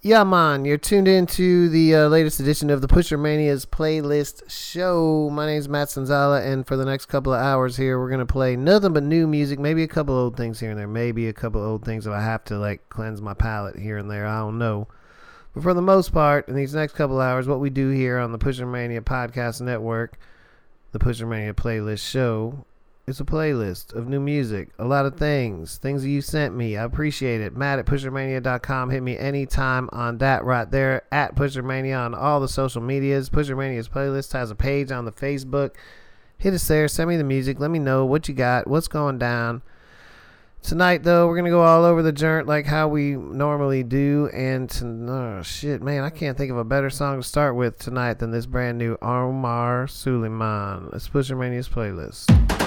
Yeah, man, you're tuned into the uh, latest edition of the Pusher Mania's playlist show. My name's Matt Sanzala, and for the next couple of hours here, we're gonna play nothing but new music. Maybe a couple old things here and there. Maybe a couple old things if I have to like cleanse my palate here and there. I don't know. But for the most part, in these next couple hours, what we do here on the Pusher Mania Podcast Network, the Pusher Mania playlist show, it's a playlist of new music, a lot of things, things that you sent me. I appreciate it. Matt at pushermania.com. Hit me anytime on that right there at pushermania on all the social medias. Pushermania's playlist has a page on the Facebook. Hit us there. Send me the music. Let me know what you got, what's going down. Tonight, though, we're gonna go all over the joint like how we normally do. And to, oh shit, man, I can't think of a better song to start with tonight than this brand new Omar Souleyman. Let's Pusher Mania's playlist.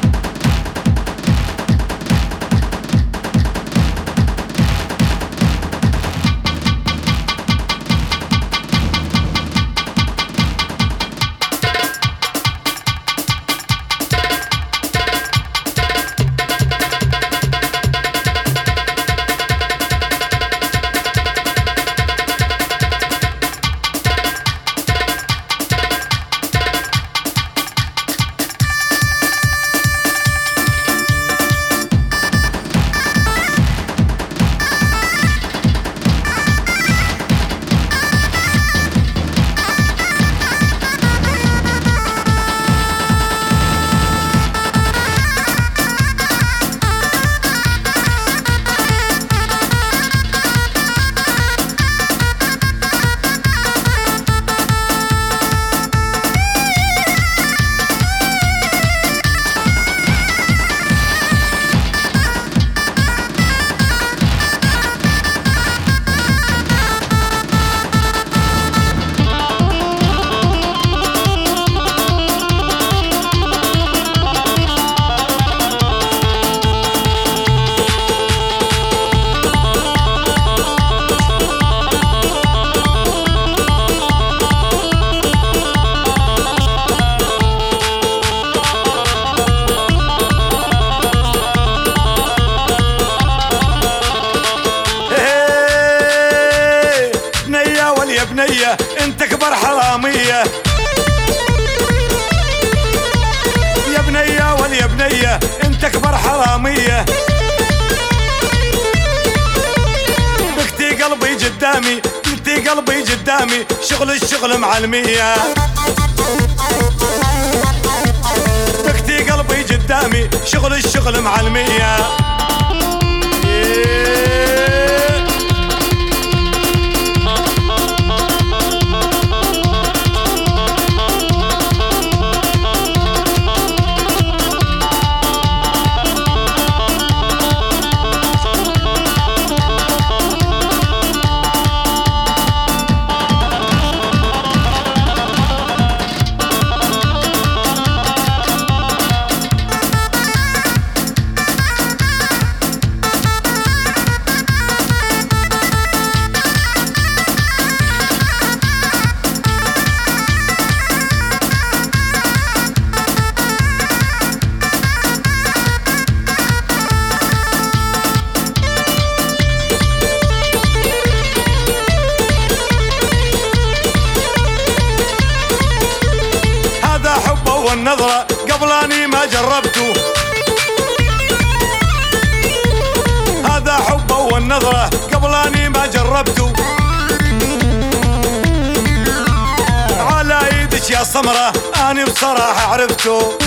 حمرة أنا بصراحة عرفته.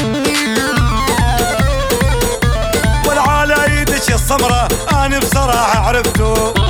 والعلى يدش السمرة أنا بصراحة عرفته.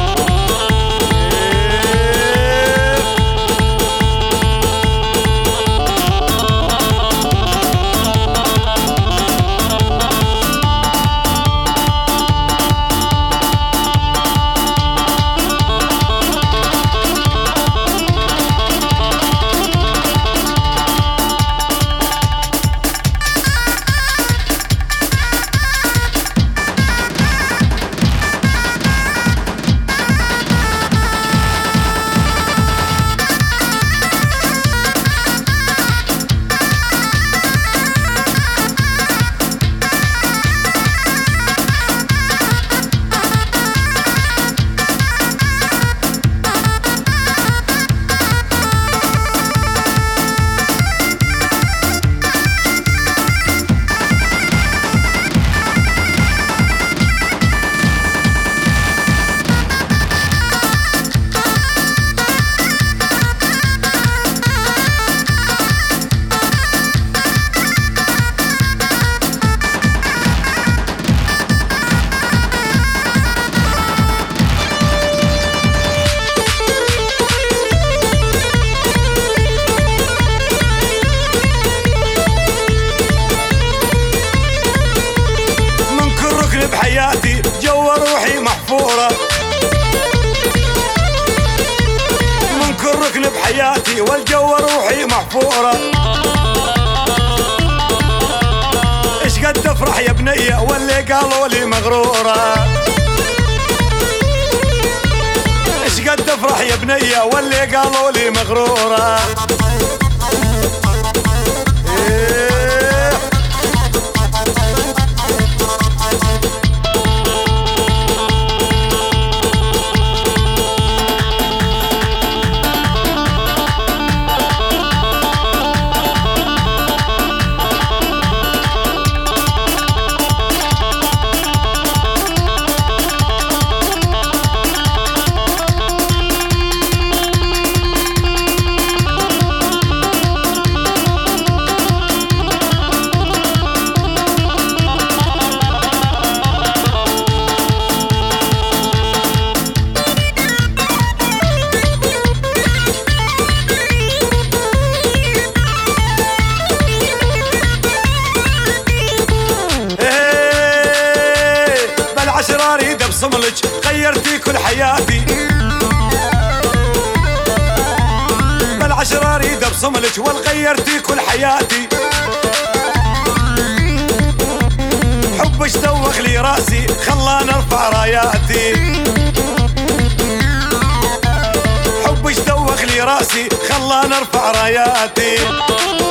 نرفع راياتي.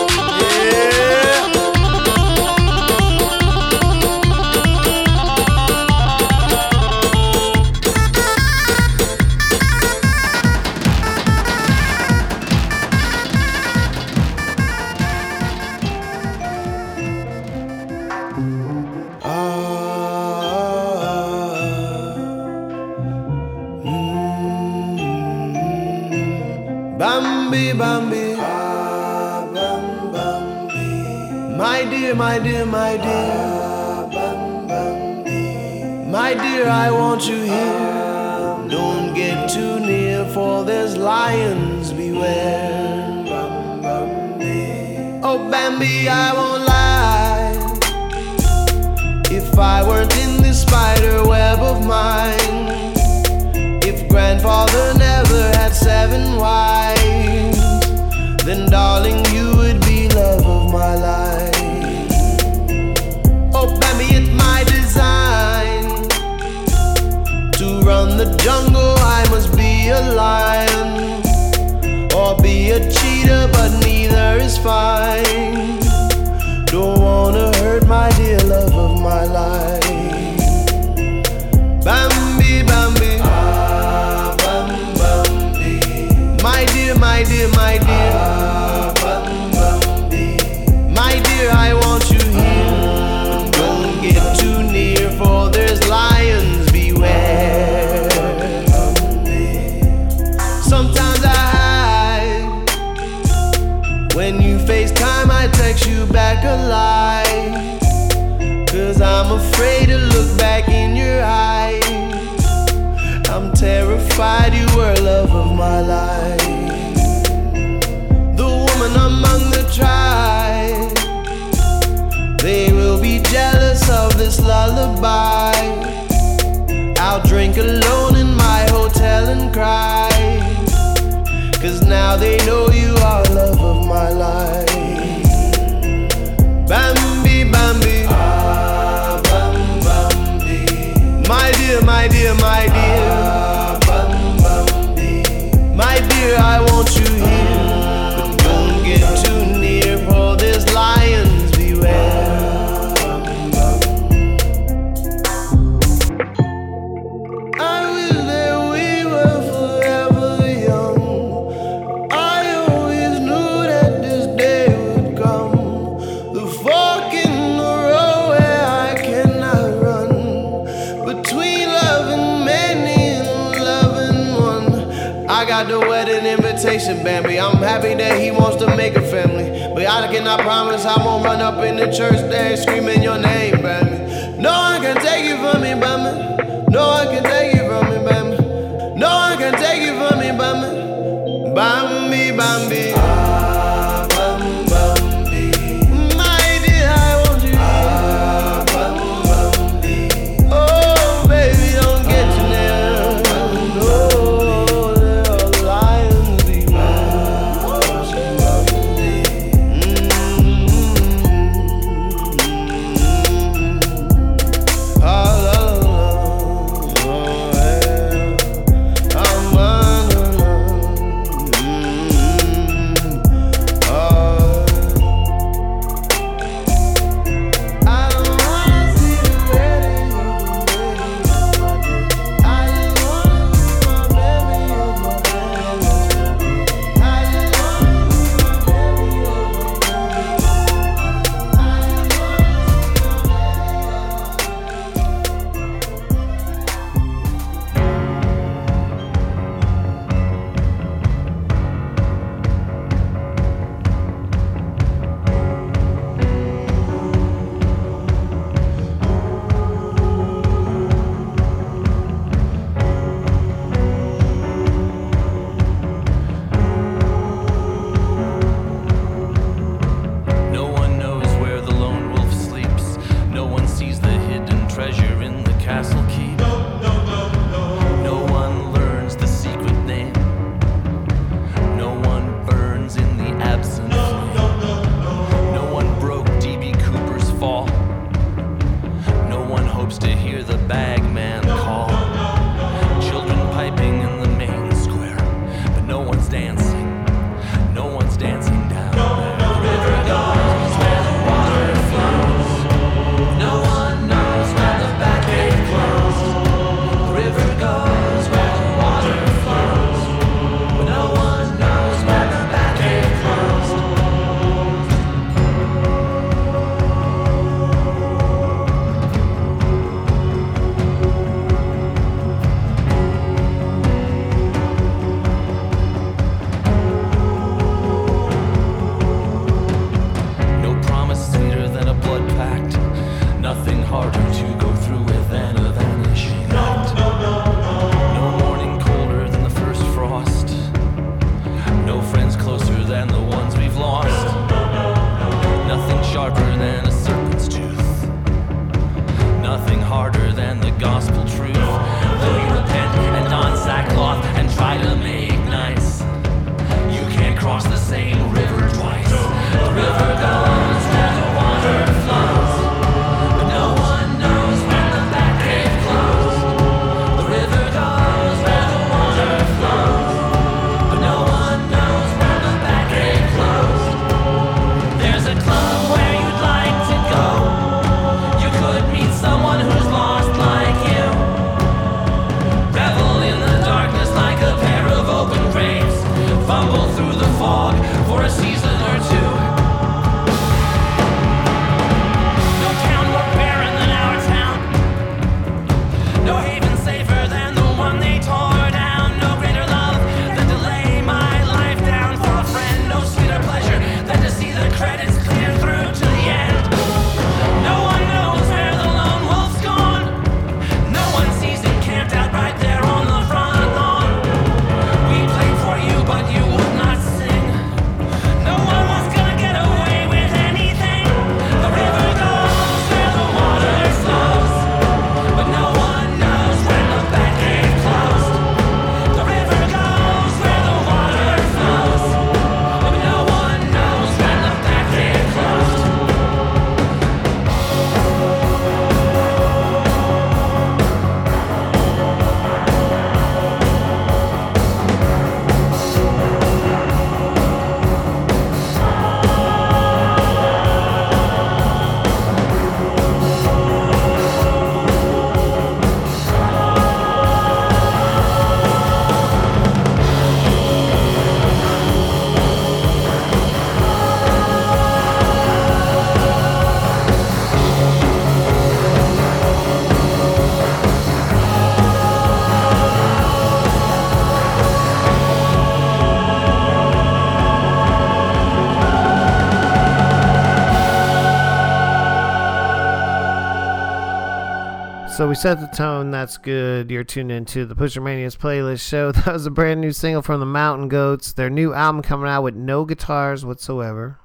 So we set the tone. That's good. You're tuned into the Pusher Mania's playlist show. That was a brand new single from the Mountain Goats. Their new album coming out with no guitars whatsoever.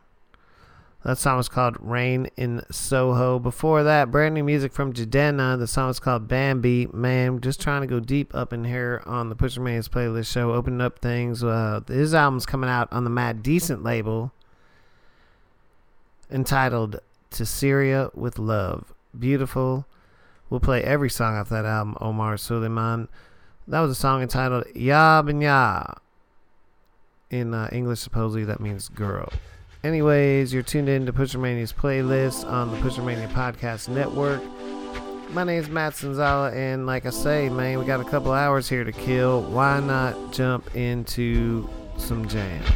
That song was called Rain in Soho. Before that, brand new music from Jidenna. The song was called Bambi. Man, just trying to go deep up in here on the Pusher Mania's playlist show, opening up things. Uh, his album's coming out on the Mad Decent label entitled To Syria with Love. Beautiful. We'll play every song off that album, Omar Souleyman. That was a song entitled Ya Bnayya. In uh, English, supposedly that means girl. Anyways, you're tuned in to Pusher Mania's playlist on the Pusher Mania Podcast Network. My name is Matt Sanzala, and like I say, man, we got a couple hours here to kill. Why not jump into some jams?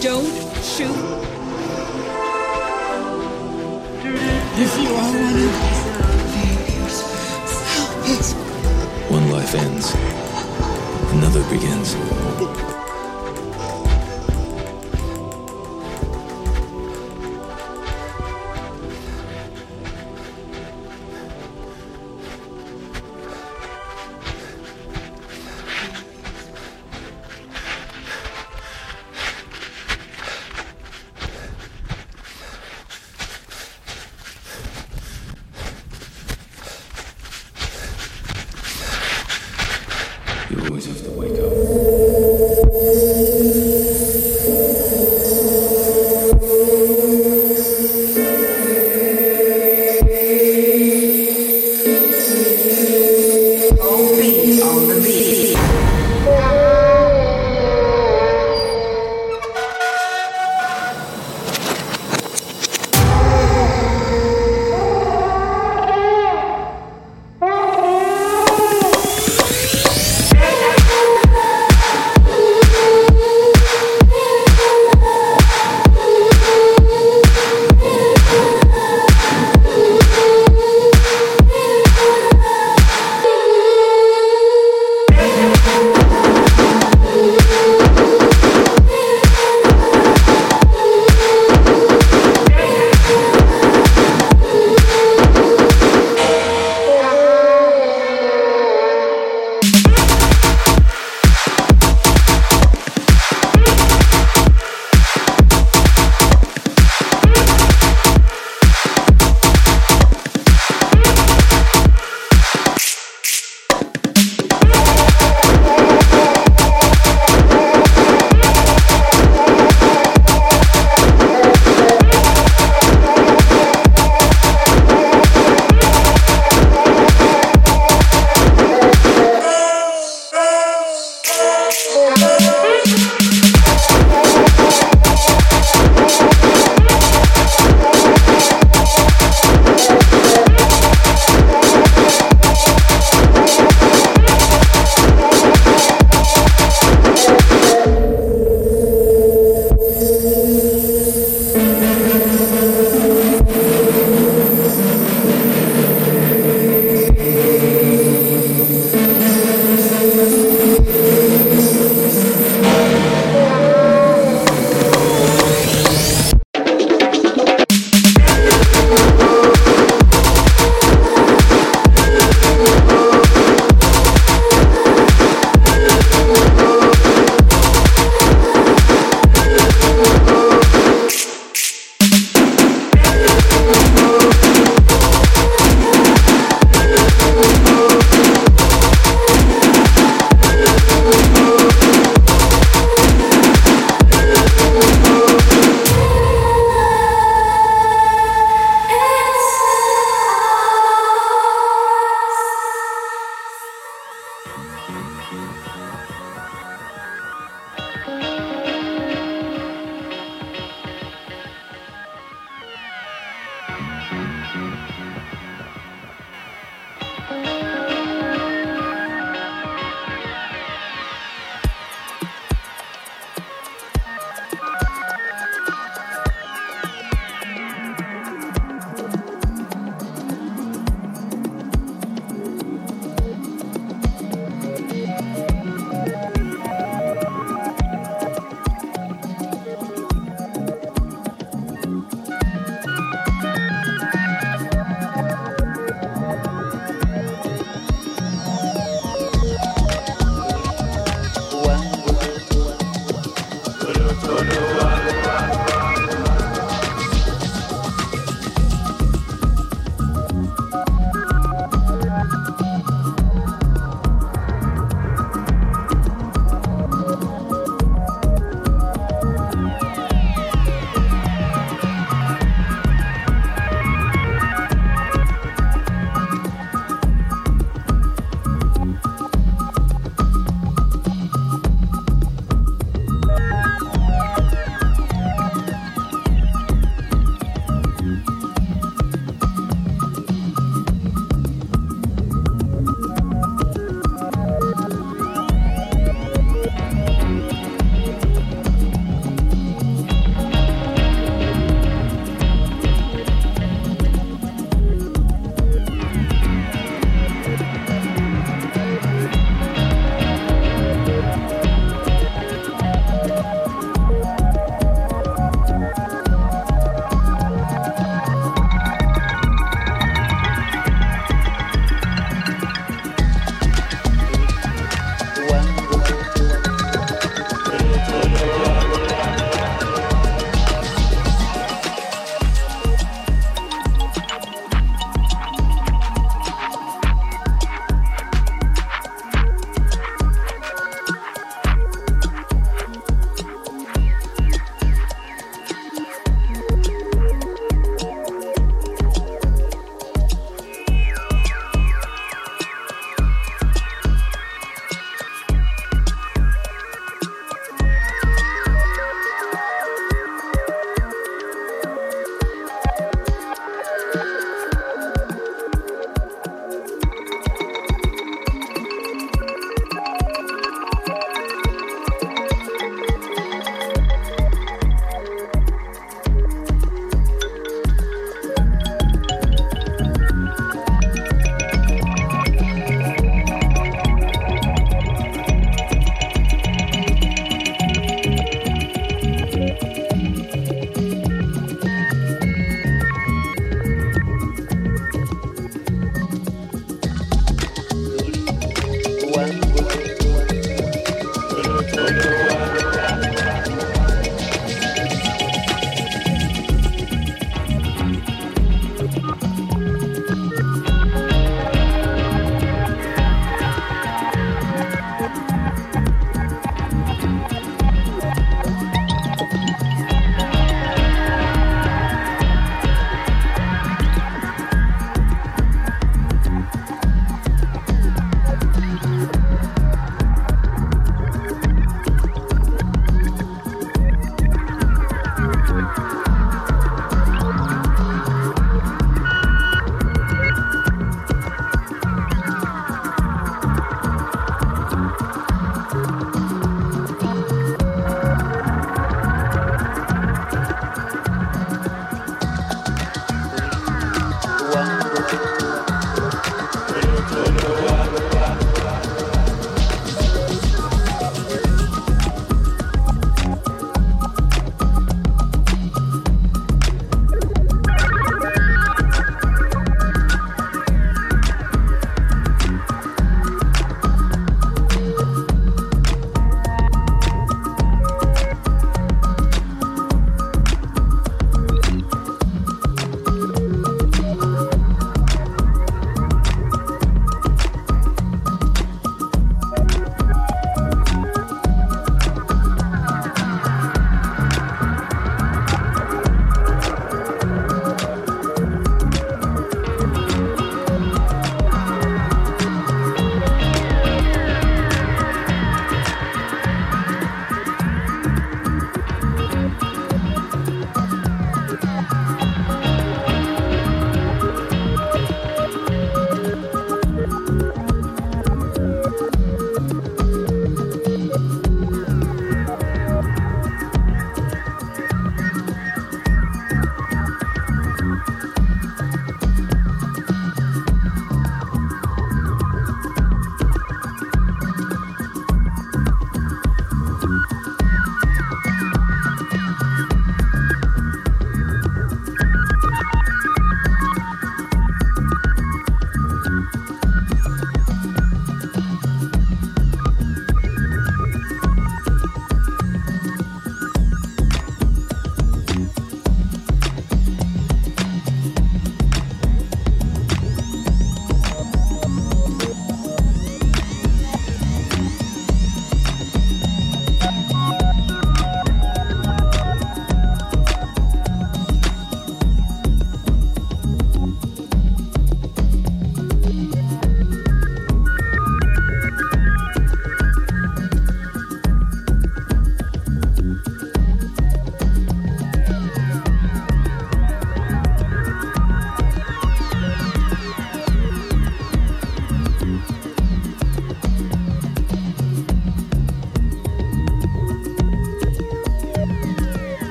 Don't shoot. If you are one of Very pure help us. One life ends, another begins.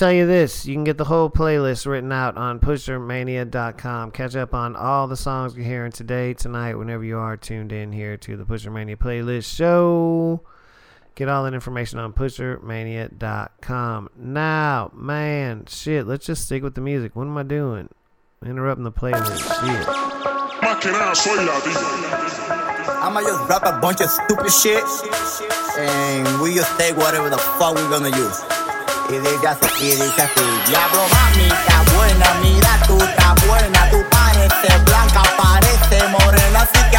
Tell you this, you can get the whole playlist written out on pushermania.com. Catch up on all the songs you're hearing today, tonight, whenever you are tuned in here to the Pushermania playlist show. Get all that information on pushermania.com. Now, man, shit, let's just stick with the music. What am I doing? Interrupting the playlist. Shit. I'ma just rap a bunch of stupid shit and we just take whatever the fuck we're gonna use. Y dice así, y dice así. Diablo mami, está buena, mira tú, está buena, tú pareces blanca, parece morena, así que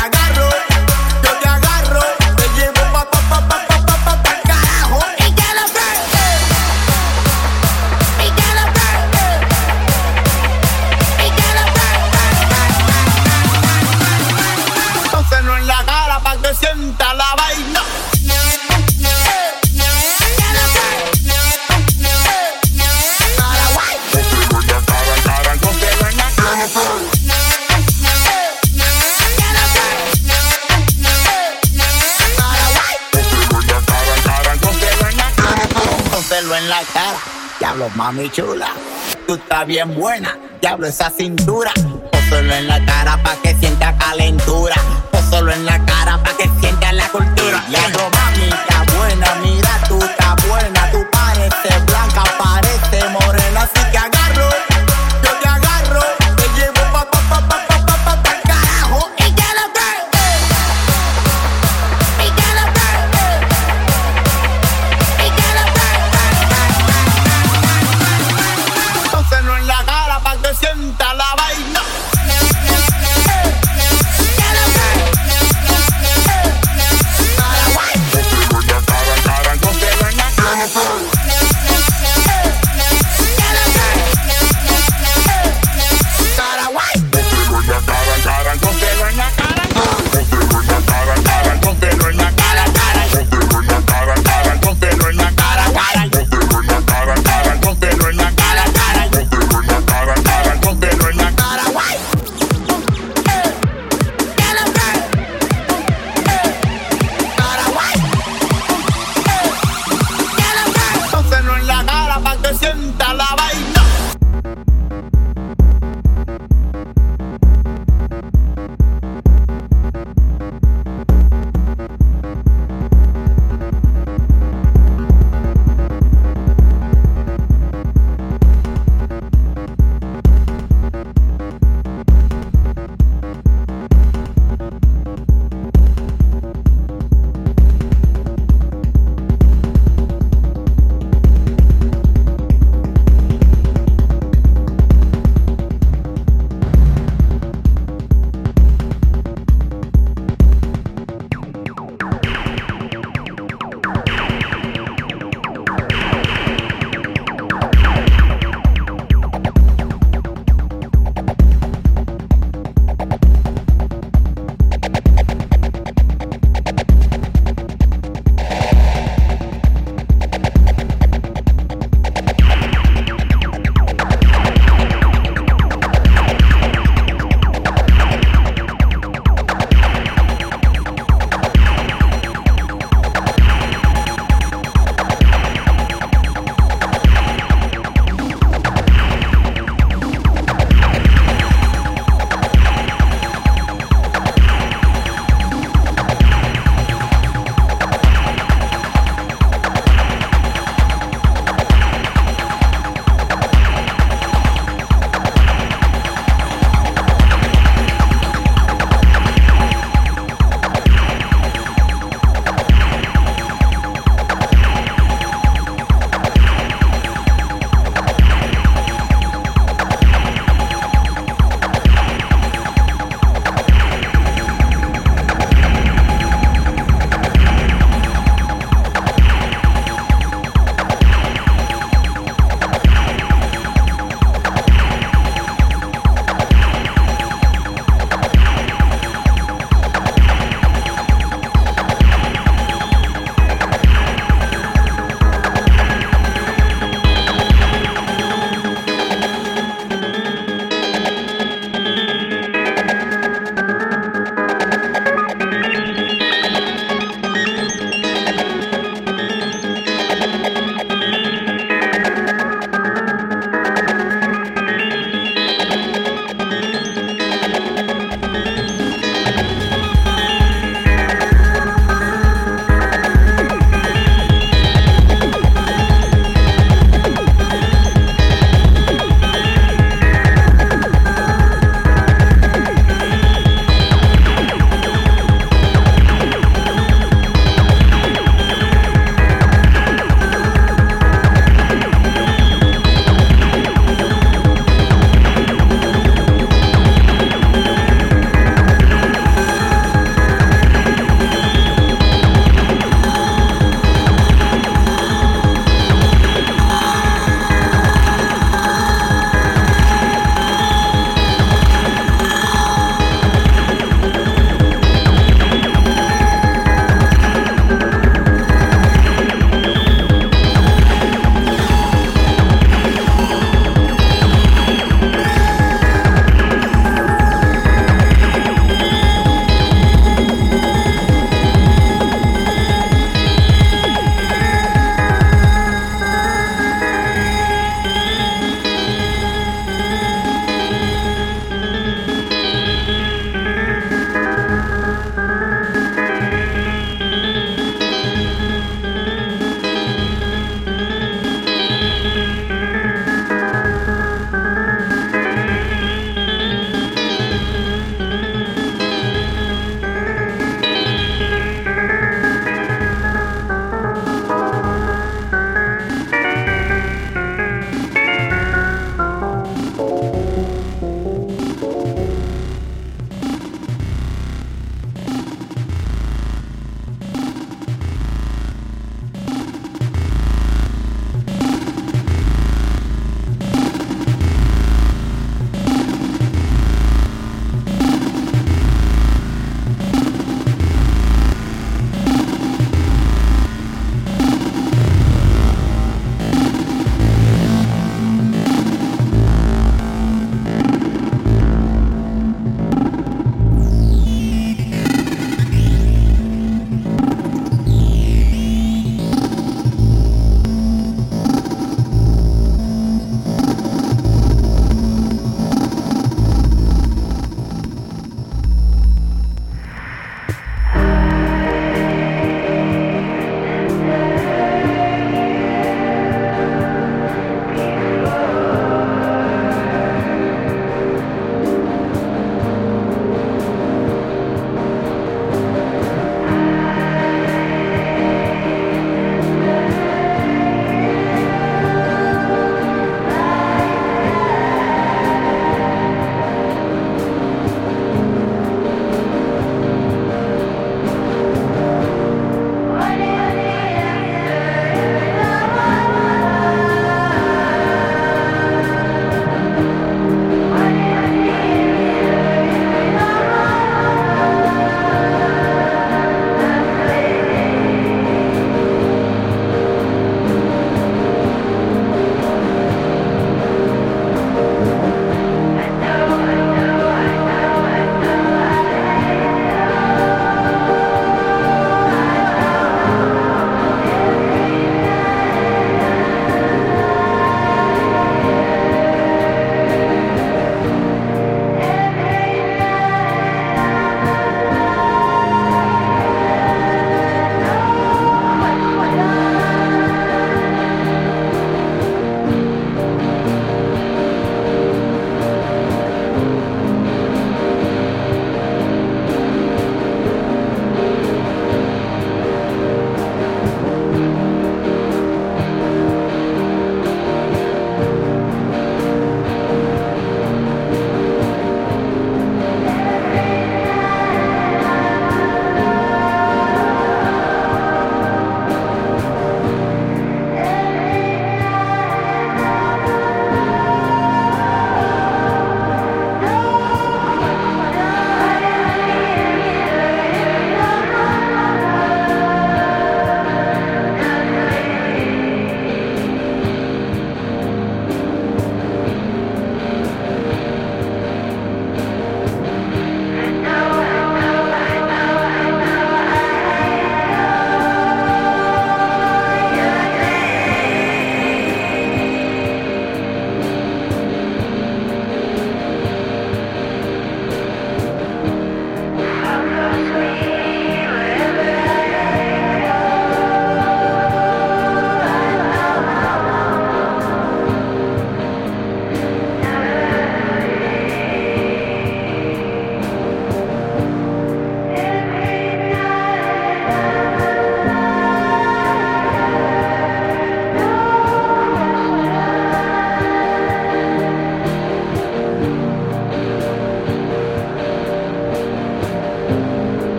la cara, diablo mami chula, tú estás bien buena, diablo esa cintura. Pónselo en la cara pa' que sienta calentura, pónselo en la cara pa' que sienta la cultura.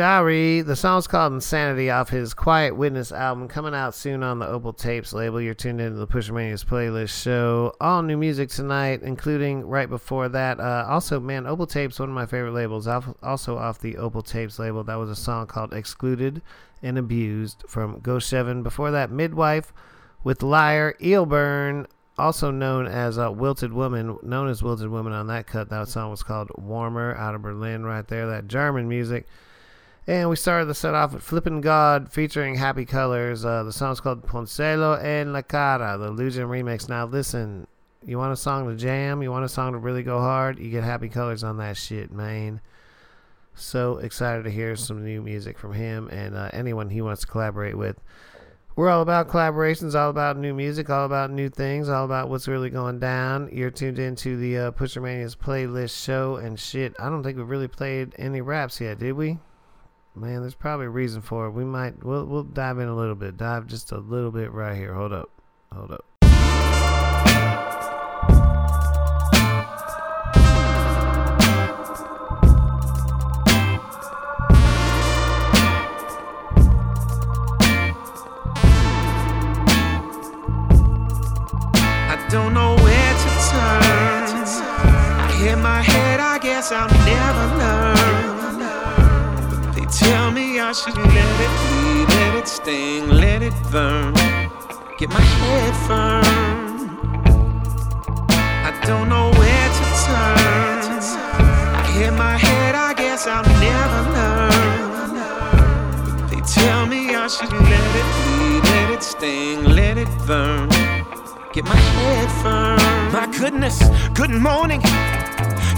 Shari. The song's called Insanity off his Quiet Witness album, coming out soon on the Opal Tapes label. You're tuned into the Pusher Mania's playlist show. All new music tonight, including right before that. Uh, also, man, Opal Tapes, one of my favorite labels. Also off the Opal Tapes label, that was a song called Excluded and Abused from Ghost Seven. Before that, Midwife with Liar, Eelburn, also known as uh, Wilted Woman, known as Wilted Woman on that cut. That song was called Warmer out of Berlin, right there. That German music. And we started the set off with Flippin' God featuring Happy Colors. Uh, the song's called Poncelo en la Cara, the Lujan remix. Now, listen, you want a song to jam? You want a song to really go hard? You get Happy Colors on that shit, man. So excited to hear some new music from him and uh, anyone he wants to collaborate with. We're all about collaborations, all about new music, all about new things, all about what's really going down. You're tuned into the uh, Pusher Mania's playlist show and shit. I don't think we really played any raps yet, did we? Man, there's probably a reason for it. We might we'll we'll dive in a little bit. Dive just a little bit right here. Hold up. Hold up. Get my head firm. I don't know where to turn. I hit my head, I guess I'll never learn. They tell me I should let it bleed, let it sting, let it burn. Get my head firm. My goodness, good morning.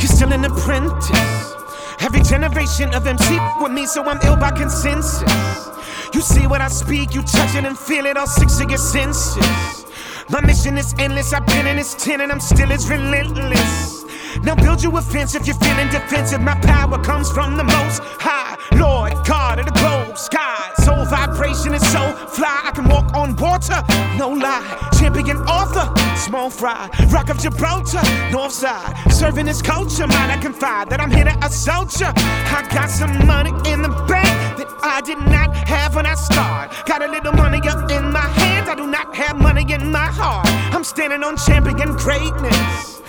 You're still an apprentice. Every generation of MC with me, so I'm ill by consensus. You see what I speak, you touch it and feel it, all six of your senses. My mission is endless, I've been in this ten and I'm still as relentless. Now build you a fence if you're feeling defensive. My power comes from the most high, Lord God of the globe, sky. Soul vibration is so fly, I can walk on water, no lie. Champion author, small fry, rock of Gibraltar, north side. Serving this culture, mind I confide that I'm here to assault ya. I got some money in the bank that I did not have when I started. Got a little money up in my hands, I do not have money in my heart. I'm standing on champion greatness.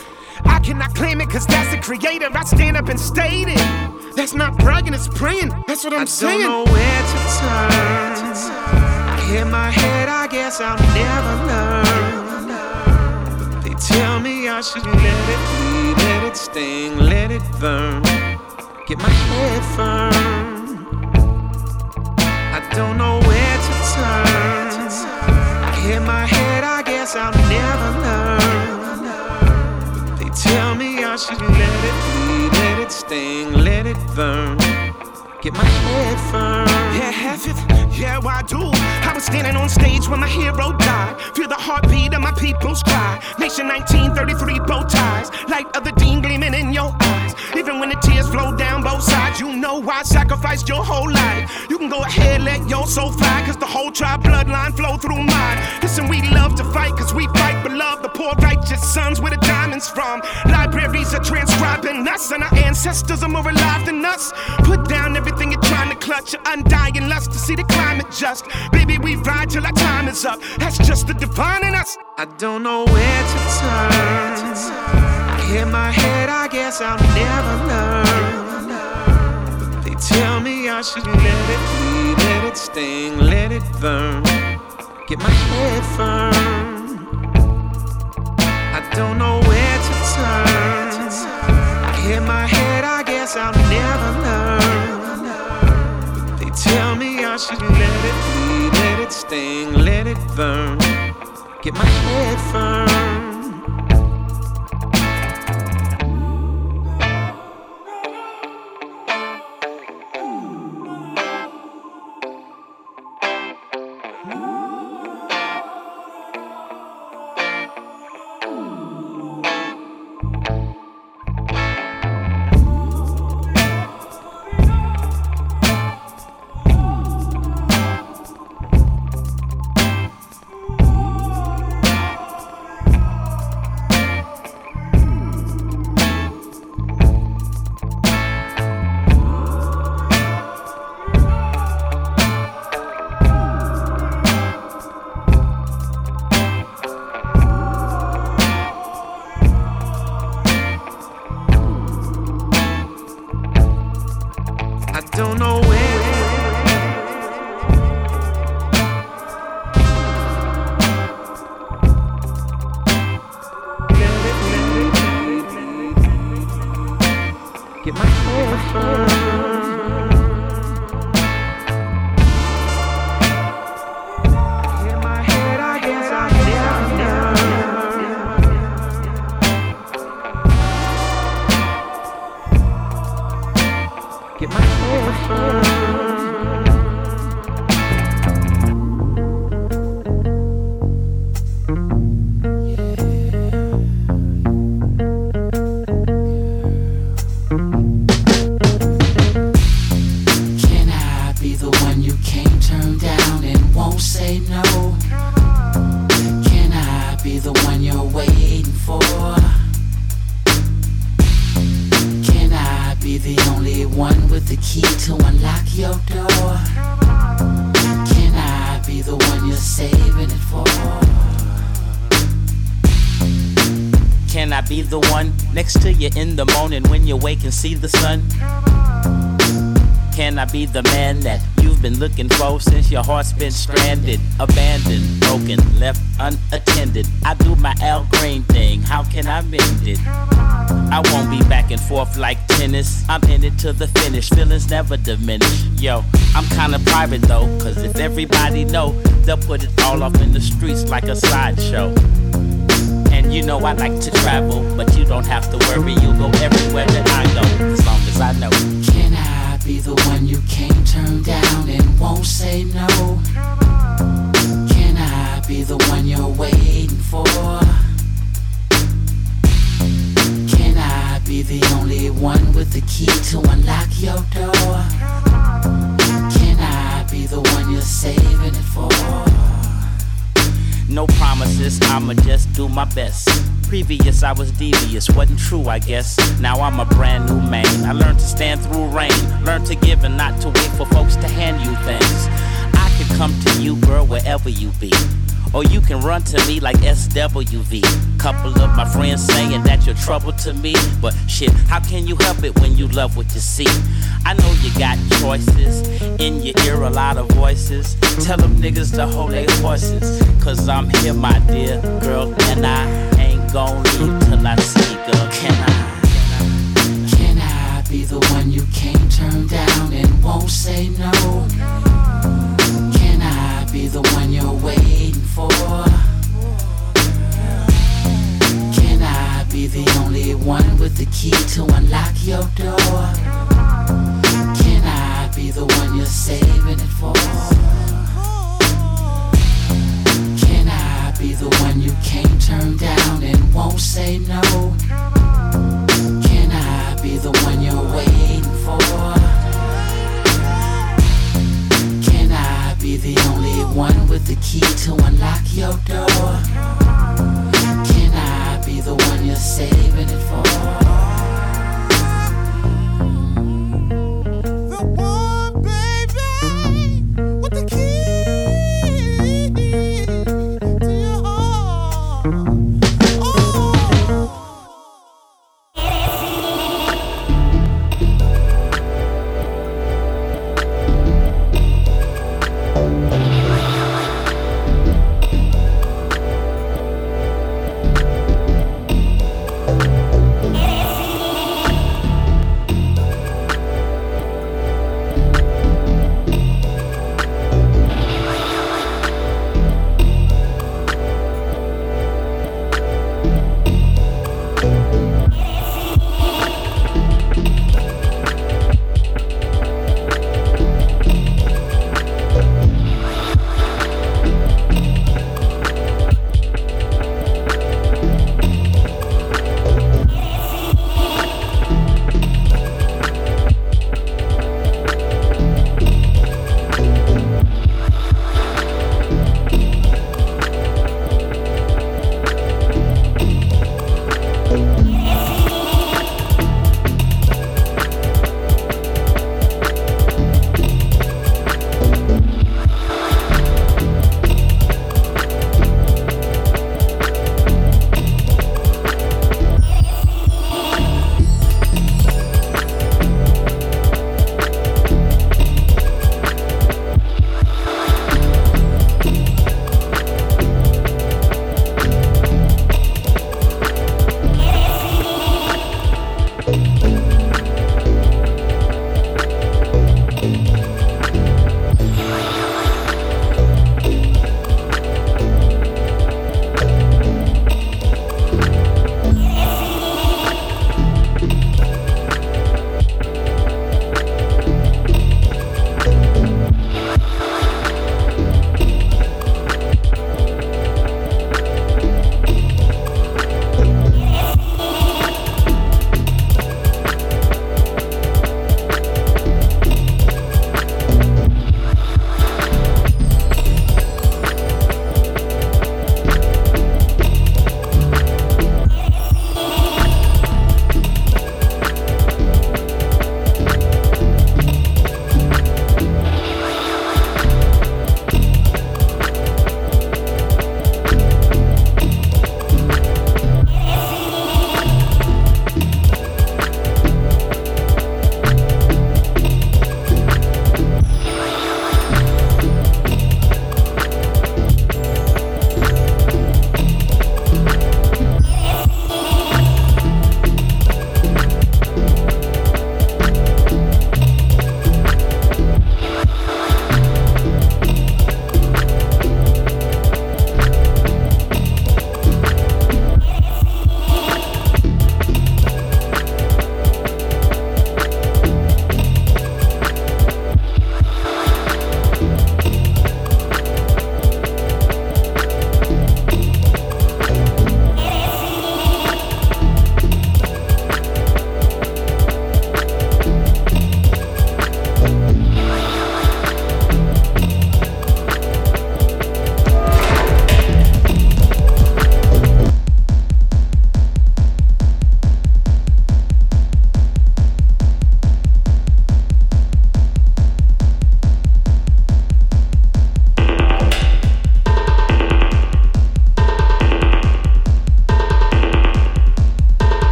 I cannot claim it cause that's the creator. I stand up and state it. That's not bragging, it's praying. That's what I'm I saying. don't know where to turn. I hit my head, I guess I'll never learn. They tell me I should let it bleed, let it sting, let it burn. Get my head firm. Don't know where to turn. I my head, I guess I'll never learn. They tell me I should let it bleed, let it sting, let it burn. Get my head firm. Yeah, have it. Yeah, well, I do. I was standing on stage when my hero died. Feel the heartbeat of my people's cry. Nation 1933 bow ties. Light of the dean gleaming in your eyes. Even when the tears flow down both sides, you know I sacrificed your whole life. You can go ahead, let your soul fly, cause the whole tribe bloodline flow through mine. Listen, we love to fight, cause we fight but love the poor righteous sons where the diamonds from. Libraries are transcribing us, and our ancestors are more alive than us. Put down everything you're trying to clutch, your undying lust to see the climate just. Baby, we ride till our time is up. That's just the divine in us. I don't know where to turn. I hit my head, I guess I'll never learn. They tell me I should let it bleed, let it sting, let it burn. Get my head firm. I don't know where to turn. I hit my head, I guess I'll never learn. They tell me I should let it bleed, let it sting, let it burn. Get my head firm. And see the sun? Can I be the man that you've been looking for since your heart's been stranded, abandoned, broken, left unattended? I do my Al Green thing, how can I mend it? I won't be back and forth like tennis. I'm in it to the finish, feelings never diminish. Yo, I'm kinda private though, cause if everybody know, they'll put it all off in the streets like a sideshow. You know I like to travel, but you don't have to worry, you'll go everywhere that I go, as long as I know. Can I be the one you can't turn down and won't say no? Can I be the one you're waiting for? Can I be the only one with the key to Previous, I was devious, wasn't true, I guess. Now I'm a brand new man. I learned to stand through rain, learned to give and not to wait for folks to hand you things. I can come to you, girl, wherever you be. Or you can run to me like SWV. Couple of my friends saying that you're trouble to me. But shit, how can you help it when you love what you see? I know you got choices. In your ear, a lot of voices. Tell them niggas to hold their horses. Cause I'm here, my dear girl, and I ain't gon' leave till I see girl. Can I? Can I be the one you can't turn down and won't say no? Can I be the one you're waiting for? Can I be the only one with the key to unlock your door? Can I be the one you're saving it for? Be the one you can't turn down and won't say no? Can I be the one you're waiting for? Can I be the only one with the key to unlock your door? Can I be the one you're saving it for?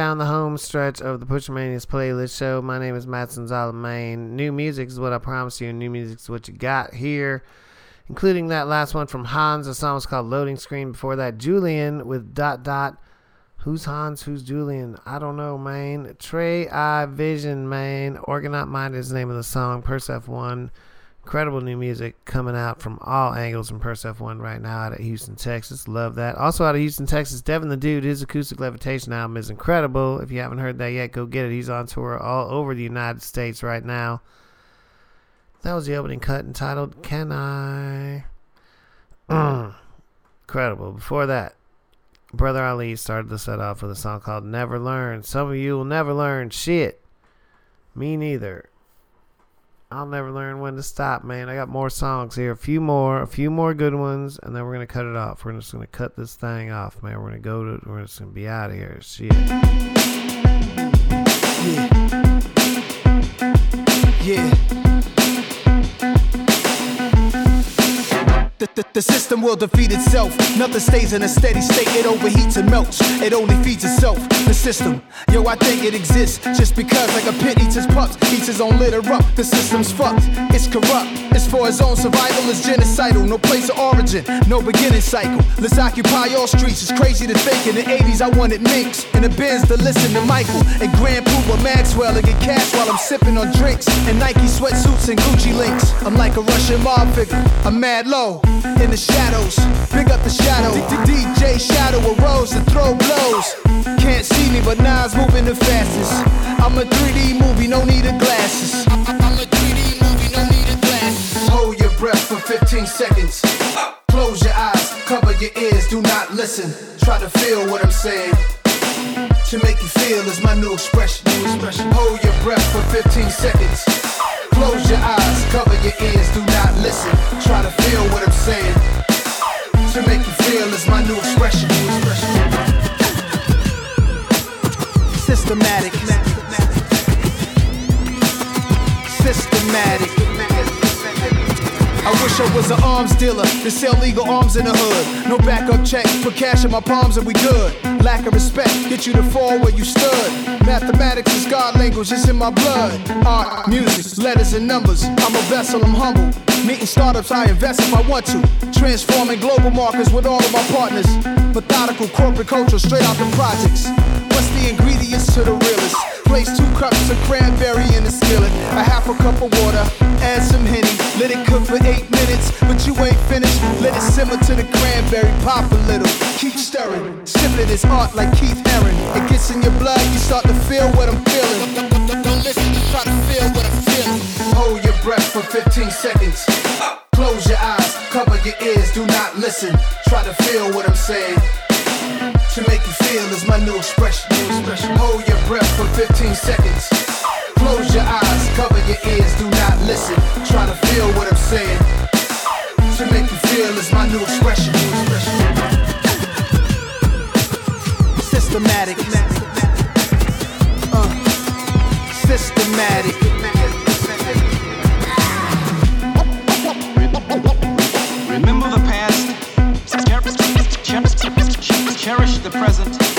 Down the home stretch of the Pusher Mania's playlist show. My name is Matt Sanzala Main. New music is what I promise you, new music is what you got here, including that last one from Hans. The song was called Loading Screen. Before that, Julian with Dot Dot. Who's Hans? Who's Julian? I don't know, man. Trey I Vision, man. Orgonaut Mind is the name of the song. Persef 1. Incredible new music coming out from all angles from Persef 1 right now out of Houston, Texas. Love that. Also out of Houston, Texas, Devin the Dude. His Acoustic Levitation album is incredible. If you haven't heard that yet, go get it. He's on tour all over the United States right now. That was the opening cut entitled Can I? Incredible. Before that, Brother Ali started the set off with a song called Never Learn. Some of you will never learn shit. Me neither. I'll never learn when to stop, man. I got more songs here. A few more, a few more good ones, and then we're gonna cut it off. We're just gonna cut this thing off, man. We're gonna go to we're just gonna be out of here. Shit. Yeah. The, the, the system will defeat itself. Nothing stays in a steady state. It overheats and melts. It only feeds itself. The system, yo, I think it exists just because, like a pit eats his pups, eats his own litter up. The system's fucked. It's corrupt. It's for his own survival. It's genocidal. No place of origin. No beginning cycle. Let's occupy all streets. It's crazy to think. In the 80s, I wanted minks and the Benz to listen to Michael and Grand Puba Maxwell and get cash while I'm sipping on drinks and Nike sweatsuits and Gucci links. I'm like a Russian mob figure. I'm mad low in the shadows. Big up the shadow. The DJ Shadow arose to throw blows. Can't see me, but Nas moving the fastest. I'm a 3D movie, no need of glasses. I'm a 3D movie, no need of glasses. Hold your breath for 15 seconds. Close your eyes, cover your ears, do not listen. Try to feel what I'm saying. To make you feel is my new expression. Hold your breath for 15 seconds. Close your eyes, cover your ears, do not listen. Try to feel what I'm saying. To make you feel is my new expression. Systematic. Systematic. I wish I was an arms dealer to sell legal arms in the hood. No backup check, put cash in my palms and we good. Lack of respect, get you to fall where you stood. Mathematics is God language, it's in my blood. Art, music, letters and numbers. I'm a vessel, I'm humble. Meeting startups, I invest if I want to. Transforming global markets with all of my partners. Methodical corporate culture straight out the projects. What's the ingredients to the realest? Place two cups of cranberry in the skillet, a half a cup of water, add some henny, let it cook for eight minutes, but you ain't finished. Let it simmer to the cranberry, pop a little, keep stirring. Sipping is art like Keith Haring. It gets in your blood, you start to feel what I'm feeling. Don't, listen, try to feel what I'm feeling. Hold your breath for 15 seconds. Close your eyes, cover your ears, do not listen. Try to feel what I'm saying. To make you feel is my new expression. Hold your breath for 15 seconds. Close your eyes, cover your ears, do not listen. Try to feel what I'm saying. To make you feel is my new expression. Systematic. Uh, systematic. Cherish the present,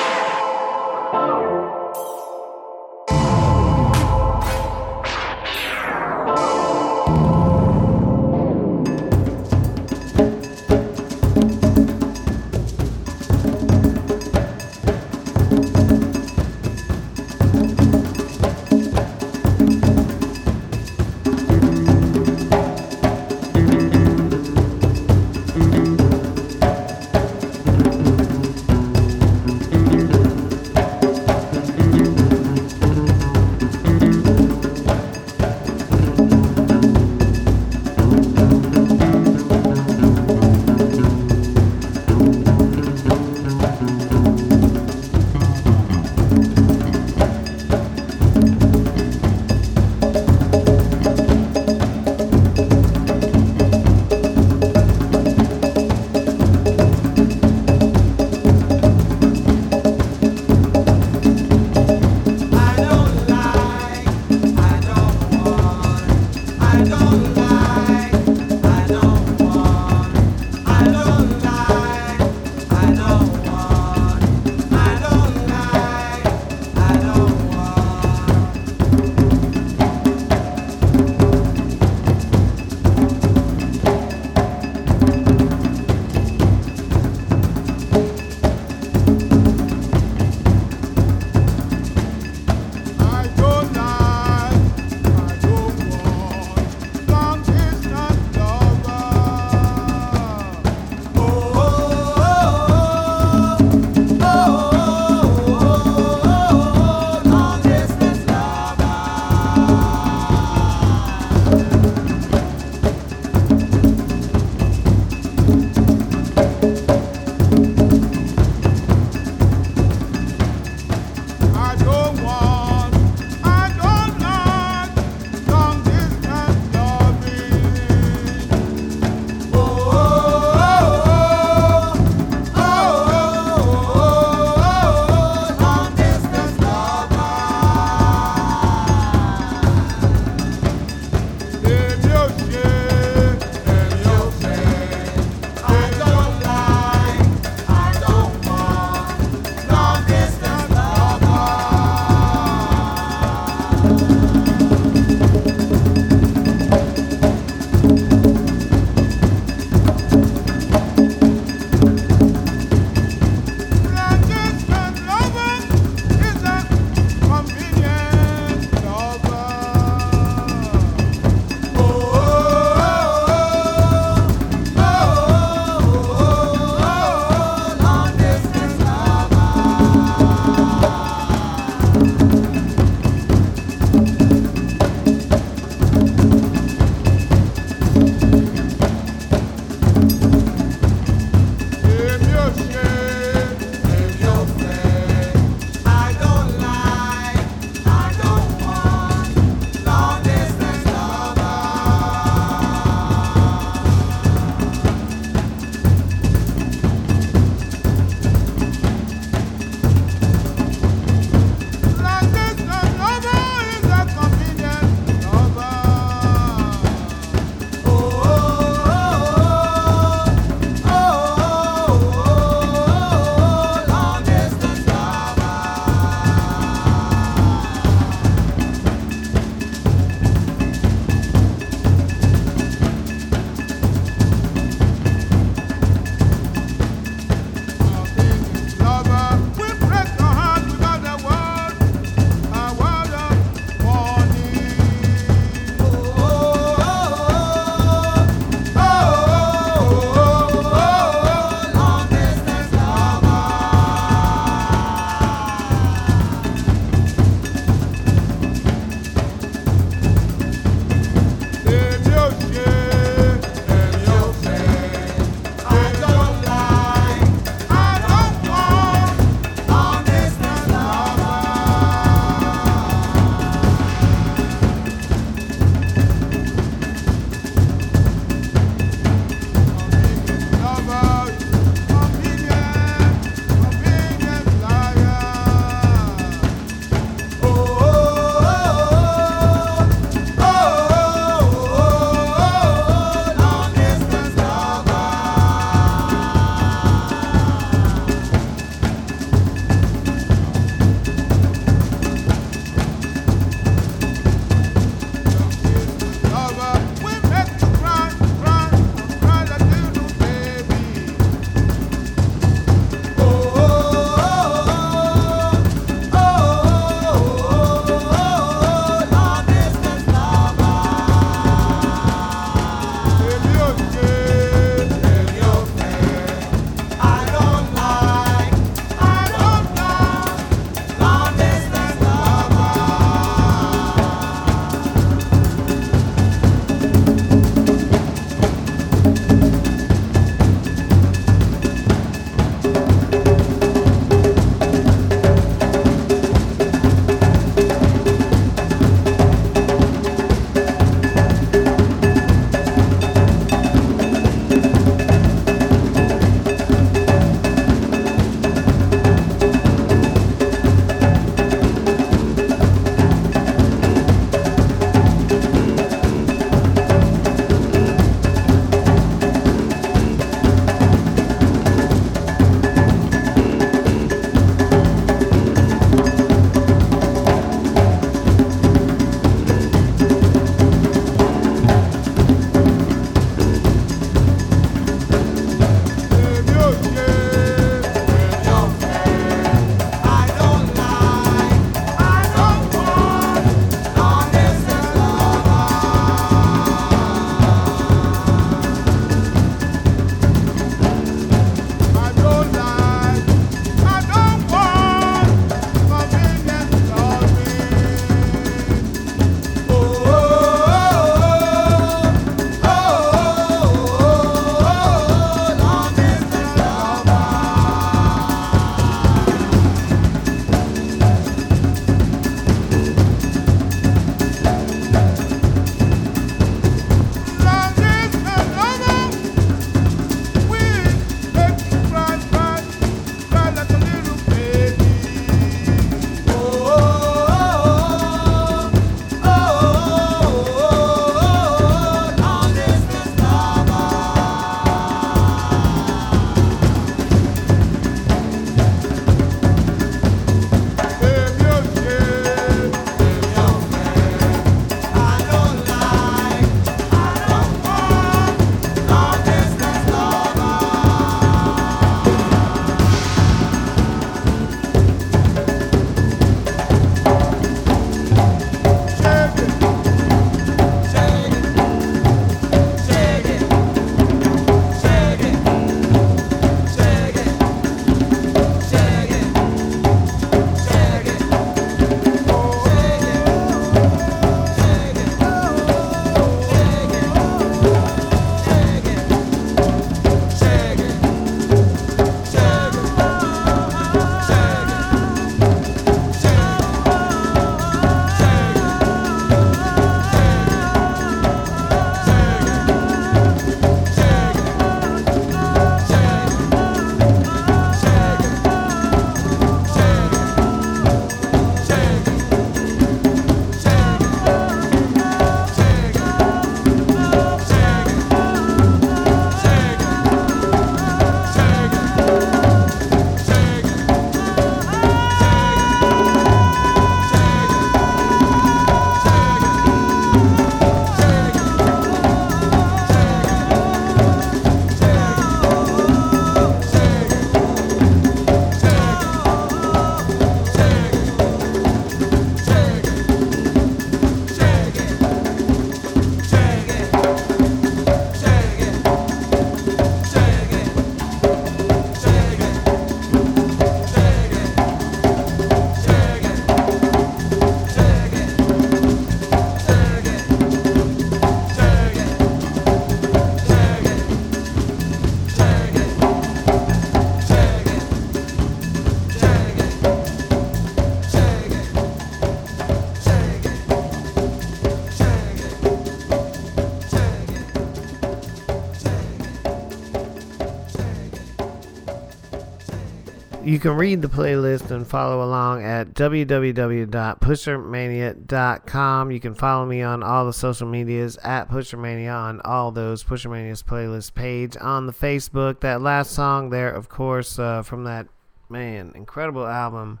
You can read the playlist and follow along at www.pushermania.com. You can follow me on all the social medias at Pushermania on all those Pushermania's playlist page on the Facebook. That last song there, of course, uh, from that man incredible album,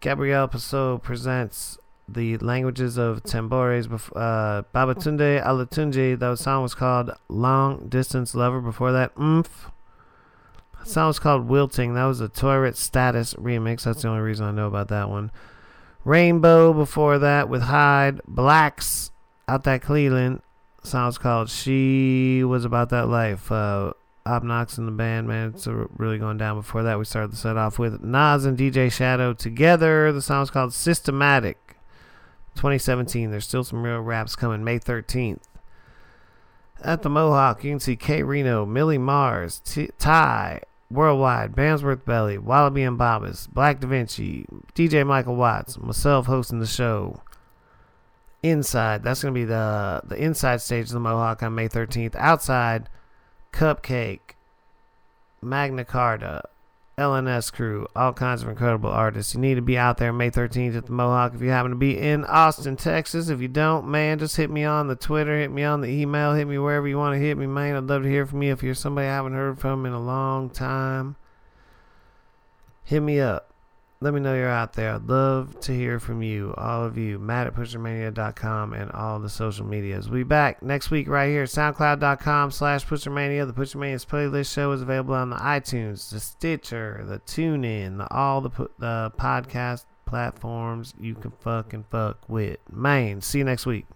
Gabriel Paso presents the languages of Tambores. Uh, Babatunde Alatunde. That song was called "Long Distance Lover." Before that, Oomph. That song was called "Wilting." That was a Tourette Status remix. That's the only reason I know about that one. Rainbow. Before that, with Hyde. Blacks out that Cleveland. Was called "She Was About That Life." Uh, Obnox in the band, man. It's really going down. Before that, we started the set off with Nas and DJ Shadow together. The song's called Systematic. 2017. There's still some real raps coming. May 13th. At the Mohawk, you can see K Reno, Millie Mars, T- Ty, Worldwide, Bandsworth Belly, Wallaby and Babas, Black Da Vinci, DJ Michael Watts, myself hosting the show. Inside, that's to be the the inside stage of the Mohawk on May 13th. Outside, Cupcake, Magna Carta, LNS crew, all kinds of incredible artists. You need to be out there May 13th at the Mohawk if you happen to be in Austin, Texas. If you don't, man, just hit me on the Twitter, hit me on the email, hit me wherever you want to hit me, man. I'd love to hear from you. If you're somebody I haven't heard from in a long time, hit me up. Let me know you're out there. I'd love to hear from you, all of you. Matt at pushermania.com and all the social medias. We'll be back next week right here. SoundCloud.com slash pushermania. The Pushermania's playlist show is available on the iTunes, the Stitcher, the TuneIn, the all the, the podcast platforms you can fucking fuck with. Man, see you next week.